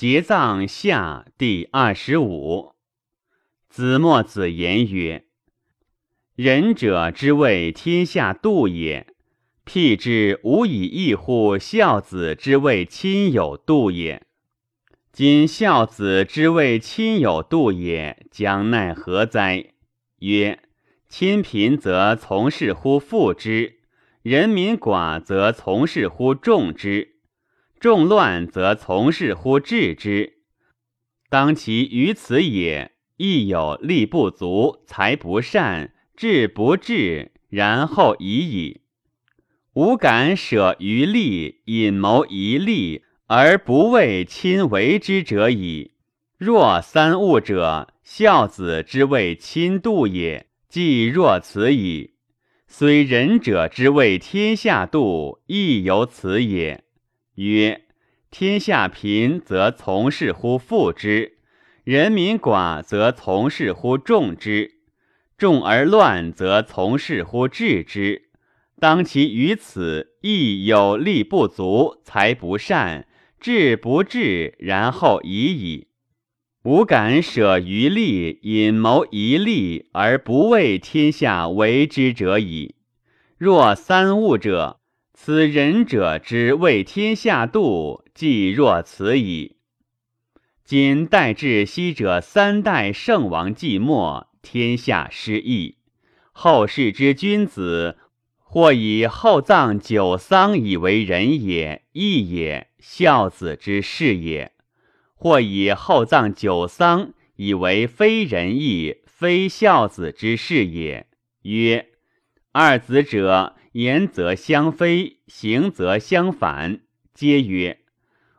节葬下第二十五。子墨子言曰：“仁者之谓天下度也，辟之无以异乎孝子之谓亲友度也。今孝子之谓亲友度也，将奈何哉？”曰：“亲贫则从事乎富之，人民寡则从事乎众之。”众乱则从事乎治之，当其于此也。亦有力不足，才不善，治不治，然后已矣。吾敢舍于利，隐谋一利，而不为亲为之者矣。若三物者，孝子之谓亲度也，既若此矣。虽仁者之谓天下度，亦有此也。曰：天下贫则从事乎富之，人民寡则从事乎众之，众而乱则从事乎治之。当其于此，亦有力不足，才不善，治不治，然后已矣。吾敢舍于力，隐谋一利，而不为天下为之者矣。若三物者。此仁者之为天下度，既若此矣。今代至昔者三代圣王既没，天下失义。后世之君子，或以厚葬九丧以为仁也，义也，孝子之事也；或以厚葬九丧以为非仁义，非孝子之事也。曰：二子者。言则相非，行则相反。皆曰：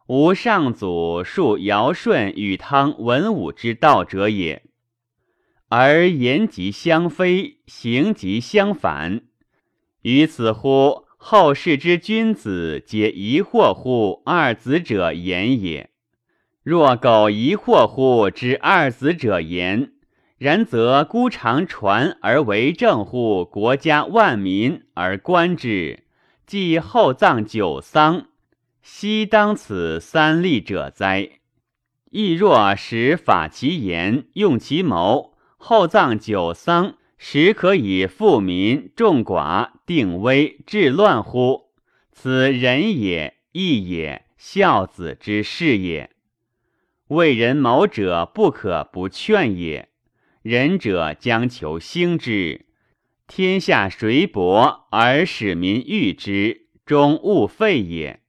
吾上祖述尧舜禹汤文武之道者也。而言即相非，行即相反。于此乎后世之君子，皆疑惑乎二子者言也。若苟疑惑乎之二子者言。然则孤常传而为政乎国家万民而观之，既厚葬九丧，悉当此三立者哉？亦若使法其言，用其谋，厚葬九丧，实可以富民众寡，定危治乱乎？此仁也，义也，孝子之事也。为人谋者，不可不劝也。仁者将求兴之，天下谁薄而使民欲之，终勿废也。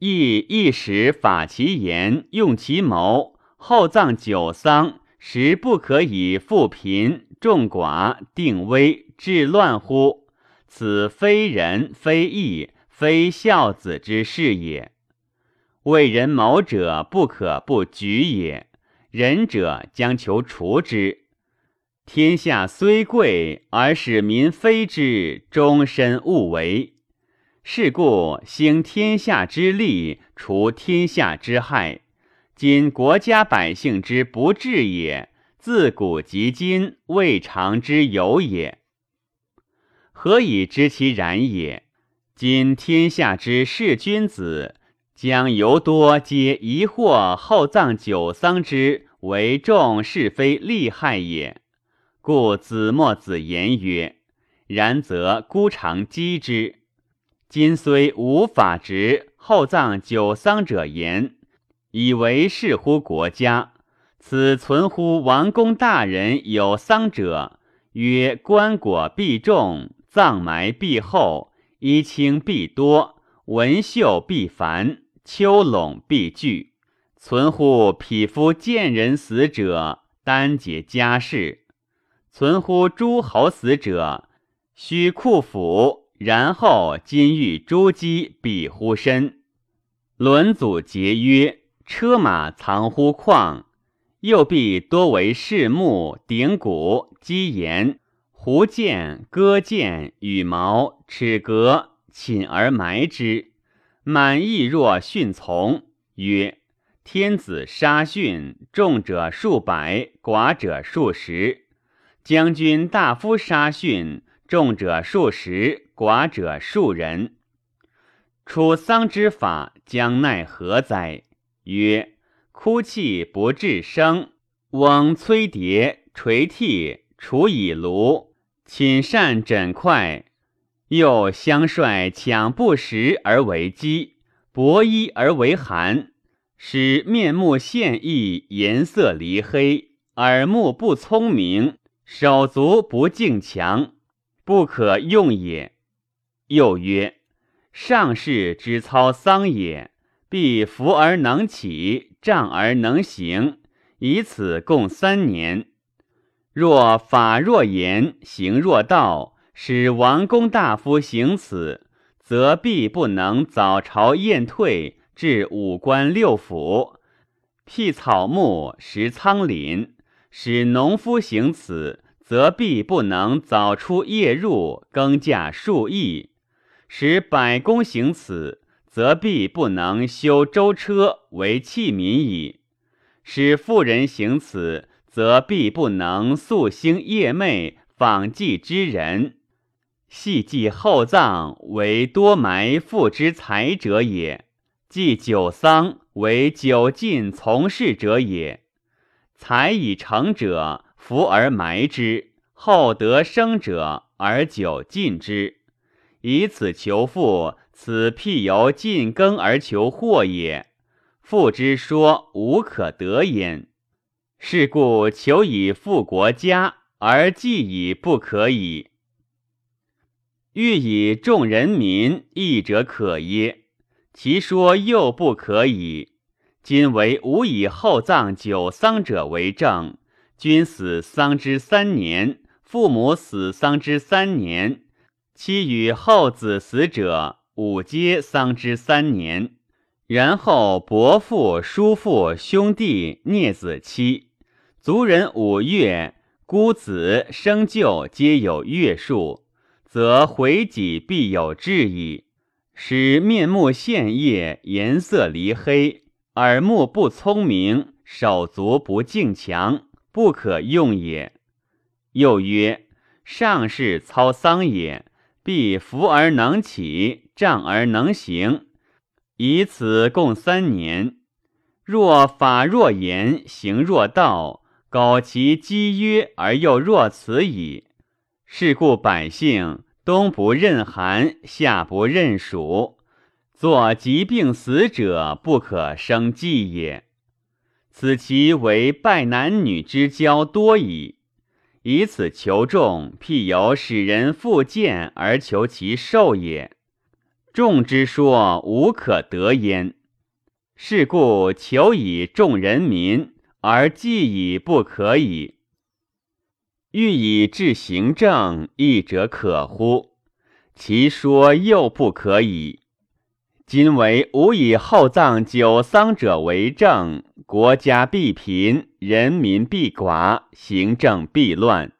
亦一时法其言，用其谋，厚葬九丧，实不可以富贫众寡，定危治乱乎？此非仁，非义，非孝子之事也。为人谋者，不可不举也。仁者将求除之。天下虽贵，而使民非之，终身勿为。是故兴天下之利，除天下之害。今国家百姓之不治也，自古及今未尝之有也。何以知其然也？今天下之士君子，将尤多皆疑惑厚葬九丧之为众是非利害也。故子墨子言曰：“然则孤常讥之。今虽无法直厚葬九丧者言，以为是乎国家。此存乎王公大人有丧者，曰：棺椁必重，葬埋必厚，衣轻必多，文绣必繁，丘垄必巨。存乎匹夫见人死者，单解家事。”存乎诸侯死者，须库府，然后金玉珠玑比乎身。伦祖节曰：车马藏乎旷，右臂多为饰木、鼎骨、鸡言、胡剑、戈剑、羽毛、齿革，寝而埋之。满意若训从，曰：天子杀训，众者数百，寡者数十。将军大夫杀训，众者数十，寡者数人。楚丧之法，将奈何哉？曰：哭泣不至声，翁催蝶垂涕，处以炉，寝善枕块。又相率抢不食而为饥，薄衣而为寒，使面目现异，颜色离黑，耳目不聪明，手足不敬强，不可用也。又曰：上士之操丧也，必扶而能起，杖而能行，以此共三年。若法若言，行若道。使王公大夫行此，则必不能早朝宴退，至五官六府，辟草木，食苍林；使农夫行此，则必不能早出夜入，耕稼数亿；使百工行此，则必不能修舟车，为器皿矣；使妇人行此，则必不能素兴夜寐，访祭之人。系祭厚葬为多埋父之财者也，祭酒丧为酒尽从事者也。财以成者，福而埋之；厚得生者，而久尽之。以此求富，此辟由尽耕而求祸也。富之说无可得焉。是故求以富国家，而计以不可以。欲以众人民，义者可耶？其说又不可以。今为吾以厚葬久丧者为证。君死丧之三年，父母死丧之三年，妻与后子死者，五皆丧之三年。然后伯父、叔父、兄弟、孽子妻，族人五月，孤子生舅皆有月数。则回己必有志矣，使面目现叶，颜色离黑，耳目不聪明，手足不敬强，不可用也。又曰：上士操桑也，必扶而能起，杖而能行，以此共三年。若法若言，行若道，苟其积约而又若此矣。是故百姓冬不任寒，夏不任暑，作疾病死者不可生计也。此其为拜男女之交多矣。以此求众，譬有使人复见而求其寿也。众之说无可得焉。是故求以众人民，而计以不可以。欲以治行政，义者可乎？其说又不可以。今为吾以厚葬久丧者为政，国家必贫，人民必寡，行政必乱。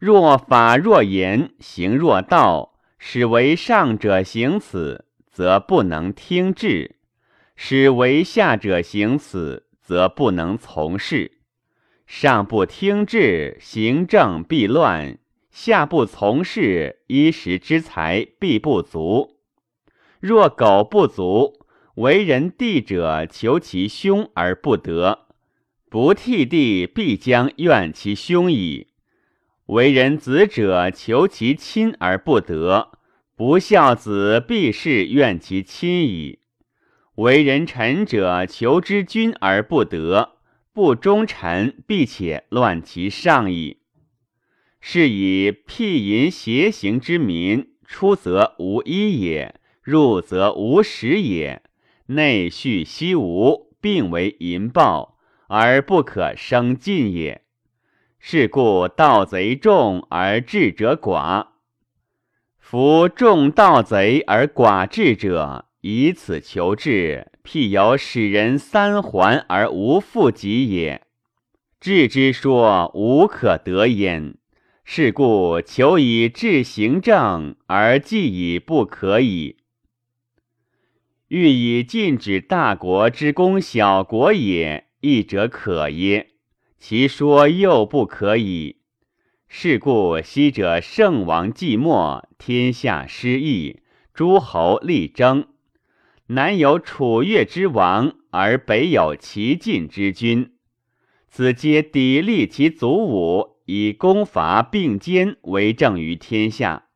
若法若言，行若道，使为上者行此，则不能听治；使为下者行此，则不能从事。上不听治，行政必乱；下不从事，衣食之财必不足。若苟不足，为人弟者求其兄而不得，不替弟必将怨其兄矣；为人子者求其亲而不得，不孝子必是怨其亲矣；为人臣者求之君而不得。不忠臣，必且乱其上矣。是以辟淫邪行之民，出则无衣也，入则无食也，内蓄悉无，并为淫暴，而不可生进也。是故盗贼众而智者寡。夫众盗贼而寡智者，以此求治。譬有使人三环而无复己也，智之说无可得焉。是故求以治行政，而计以不可以。欲以禁止大国之攻小国也，义者可耶？其说又不可以。是故昔者圣王寂寞，天下失义，诸侯力争。南有楚越之王，而北有齐晋之君，此皆砥砺其祖武，以攻伐并肩为政于天下。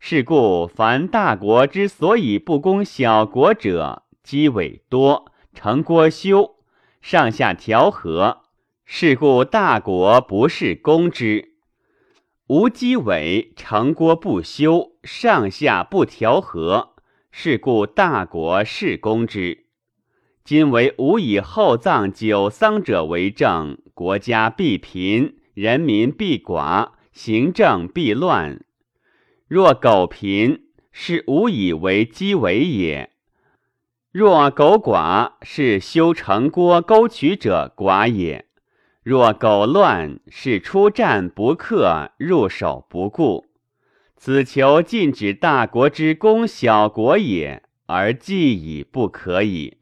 是故凡大国之所以不攻小国者，积委多，成郭修，上下调和。是故大国不是攻之。无积委，成郭不修，上下不调和，是故大国是攻之。今为吾以厚葬九丧者为政，国家必贫，人民必寡，行政必乱。若苟贫，是无以为积为也；若苟寡，是修成郭沟渠者寡也。若苟乱，是出战不克，入手不顾。此求禁止大国之攻小国也，而计已不可矣。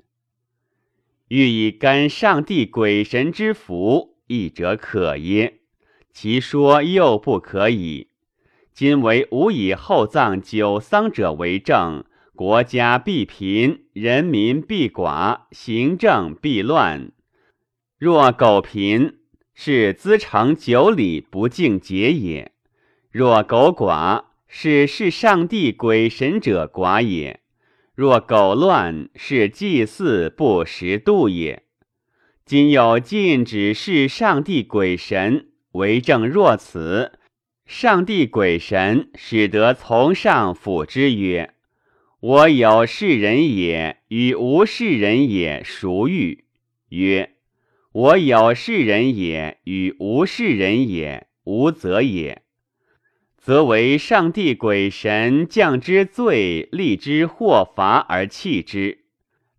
欲以干上帝鬼神之福，亦者可耶？其说又不可以。今为吾以厚葬九丧者为政，国家必贫，人民必寡，行政必乱。若苟贫，是资成九礼不敬节也；若苟寡，是是上帝鬼神者寡也；若苟乱，是祭祀不识度也。今有禁止是上帝鬼神为政，若此，上帝鬼神使得从上辅之曰：“我有是人也，与无是人也孰欲？”曰。我有是人也，与无是人也，无则也，则为上帝鬼神降之罪，立之祸罚而弃之，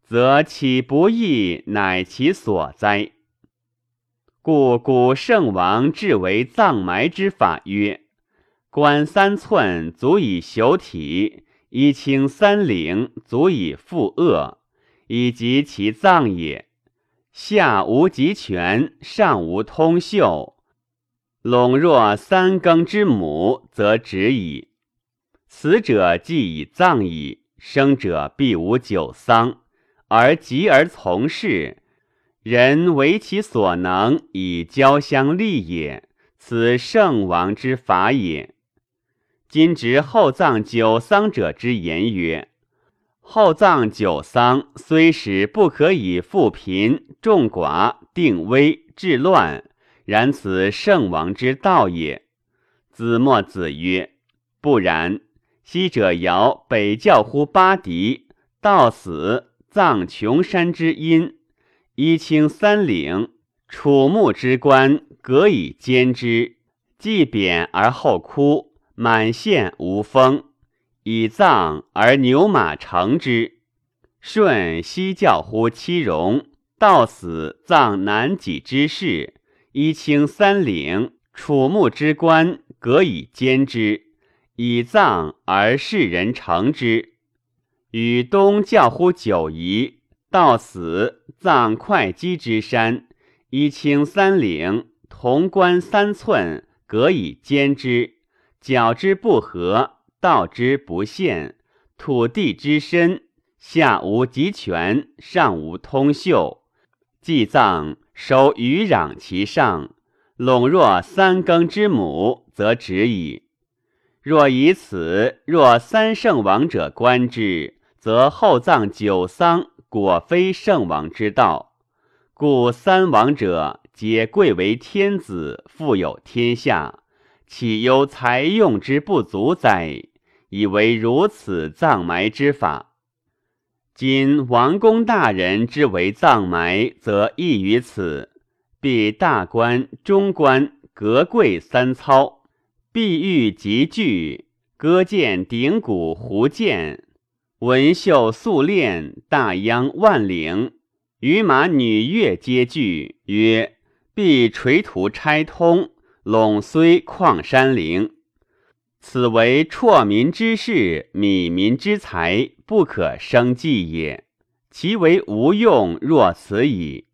则岂不义，乃其所哉？故古圣王治为葬埋之法曰：冠三寸足以朽体，衣轻三领足以复恶，以及其葬也。下无极权，上无通秀。陇若三更之母，则止矣。死者既已葬矣，生者必无久丧，而急而从事。人为其所能，以交相利也。此圣王之法也。今执厚葬久丧者之言曰。厚葬九丧，虽使不可以富贫众寡定危治乱，然此圣王之道也。子墨子曰：“不然。昔者尧北教乎八狄，到死葬穷山之阴，衣清三岭，楚木之官，革以兼之，既贬而后枯，满县无风。”以葬而牛马乘之。舜西教乎七戎，到死葬南己之士，衣清三领，楚木之官，革以兼之。以葬而世人乘之。与东教乎九夷，到死葬会稽之山，一清三领，铜冠三寸，革以兼之。角之不合。道之不现，土地之深，下无极泉，上无通秀。祭葬收余壤其上，陇若三更之母，则止矣。若以此，若三圣王者观之，则厚葬九丧，果非圣王之道。故三王者，皆贵为天子，富有天下。岂忧财用之不足哉？以为如此葬埋之法。今王公大人之为葬埋，则异于此。必大官、中官、阁贵三操，必玉极具，戈剑鼎鼓胡剑，文绣素练，大秧万领，与马女乐皆具。曰：必垂涂拆通。陇虽旷山陵，此为辍民之事，靡民之财，不可生计也。其为无用，若此矣。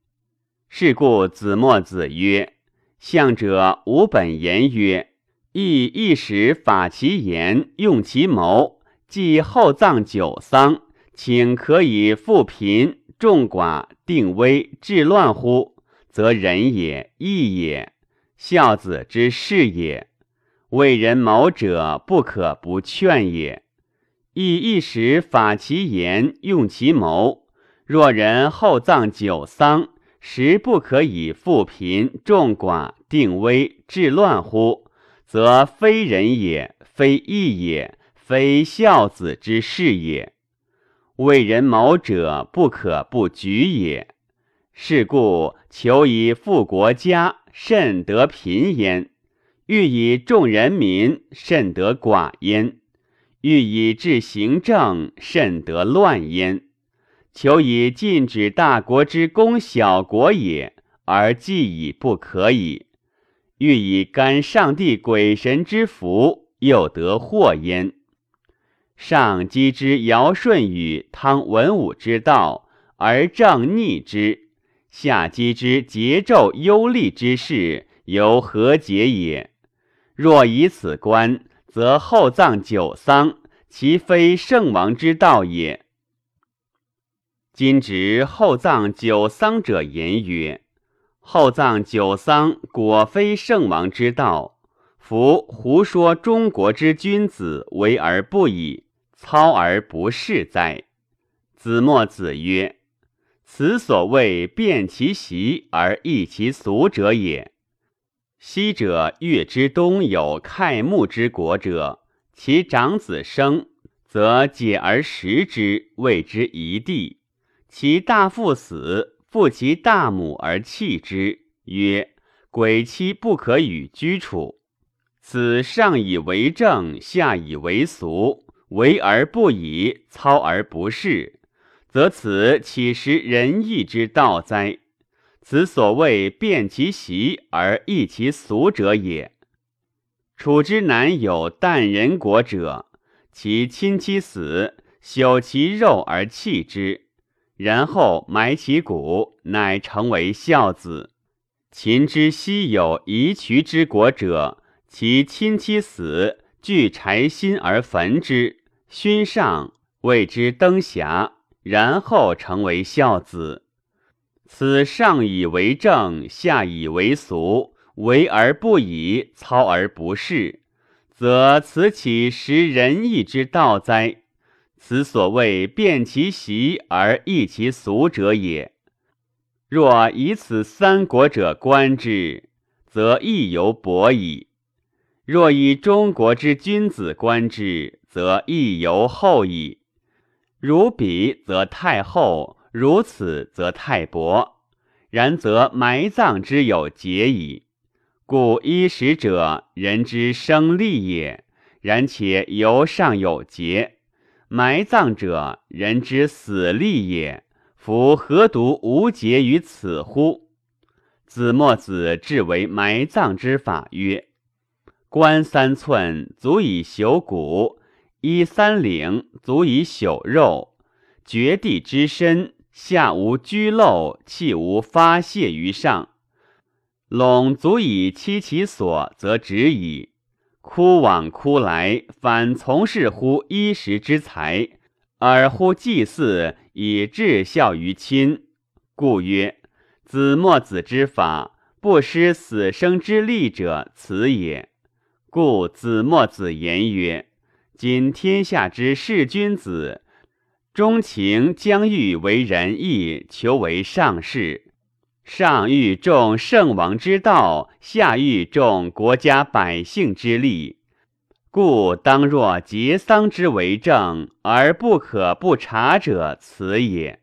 是故子墨子曰：“相者无本言曰：‘亦一时法其言，用其谋，既厚葬九丧，请可以富贫众寡定危，治乱乎？则仁也，义也，孝子之事也。为人谋者，不可不劝也。亦一时法其言，用其谋。若人厚葬久丧，实不可以富贫众寡定危治乱乎？则非人也，非义也，非孝子之事也。为人谋者，不可不举也。是故求以富国家，甚得贫焉；欲以众人民，甚得寡焉；欲以治行政，甚得乱焉。求以禁止大国之攻小国也，而计以不可矣；欲以干上帝鬼神之福，又得祸焉。上击之尧舜禹汤文武之道，而正逆之；下击之桀纣忧厉之事，由何解也？若以此观，则厚葬九丧，其非圣王之道也。今执厚葬九丧者言曰：厚葬九丧，果非圣王之道。夫胡说中国之君子为而不已，操而不事哉？子墨子曰：此所谓变其习而易其俗者也。昔者越之东有开木之国者，其长子生，则解而食之，谓之一地。其大父死，复其大母而弃之，曰：“鬼妻不可与居处。”此上以为政，下以为俗，为而不以，操而不事，则此岂实仁义之道哉？此所谓变其习而易其俗者也。楚之南有淡人国者，其亲戚死，朽其肉而弃之。然后埋其骨，乃成为孝子。秦之西有夷渠之国者，其亲戚死，聚柴薪而焚之，勋上，谓之登霞，然后成为孝子。此上以为政，下以为俗，为而不以，操而不恃，则此岂实仁义之道哉？此所谓变其习而易其俗者也。若以此三国者观之，则亦犹薄矣；若以中国之君子观之，则亦犹厚矣。如彼则太厚，如此则太薄。然则埋葬之有节矣。故衣食者，人之生利也；然且犹尚有节。埋葬者，人之死利也。夫何独无节于此乎？子墨子至为埋葬之法曰：棺三寸，足以朽骨；衣三领，足以朽肉。绝地之深，下无居漏，气无发泄于上。陇足以栖其所，则止矣。枯往枯来，反从事乎衣食之财，而乎祭祀以至孝于亲。故曰：子墨子之法，不失死生之利者，此也。故子墨子言曰：今天下之士君子，钟情将欲为仁义，求为上士。上欲重圣王之道，下欲重国家百姓之利，故当若节丧之为政，而不可不察者，此也。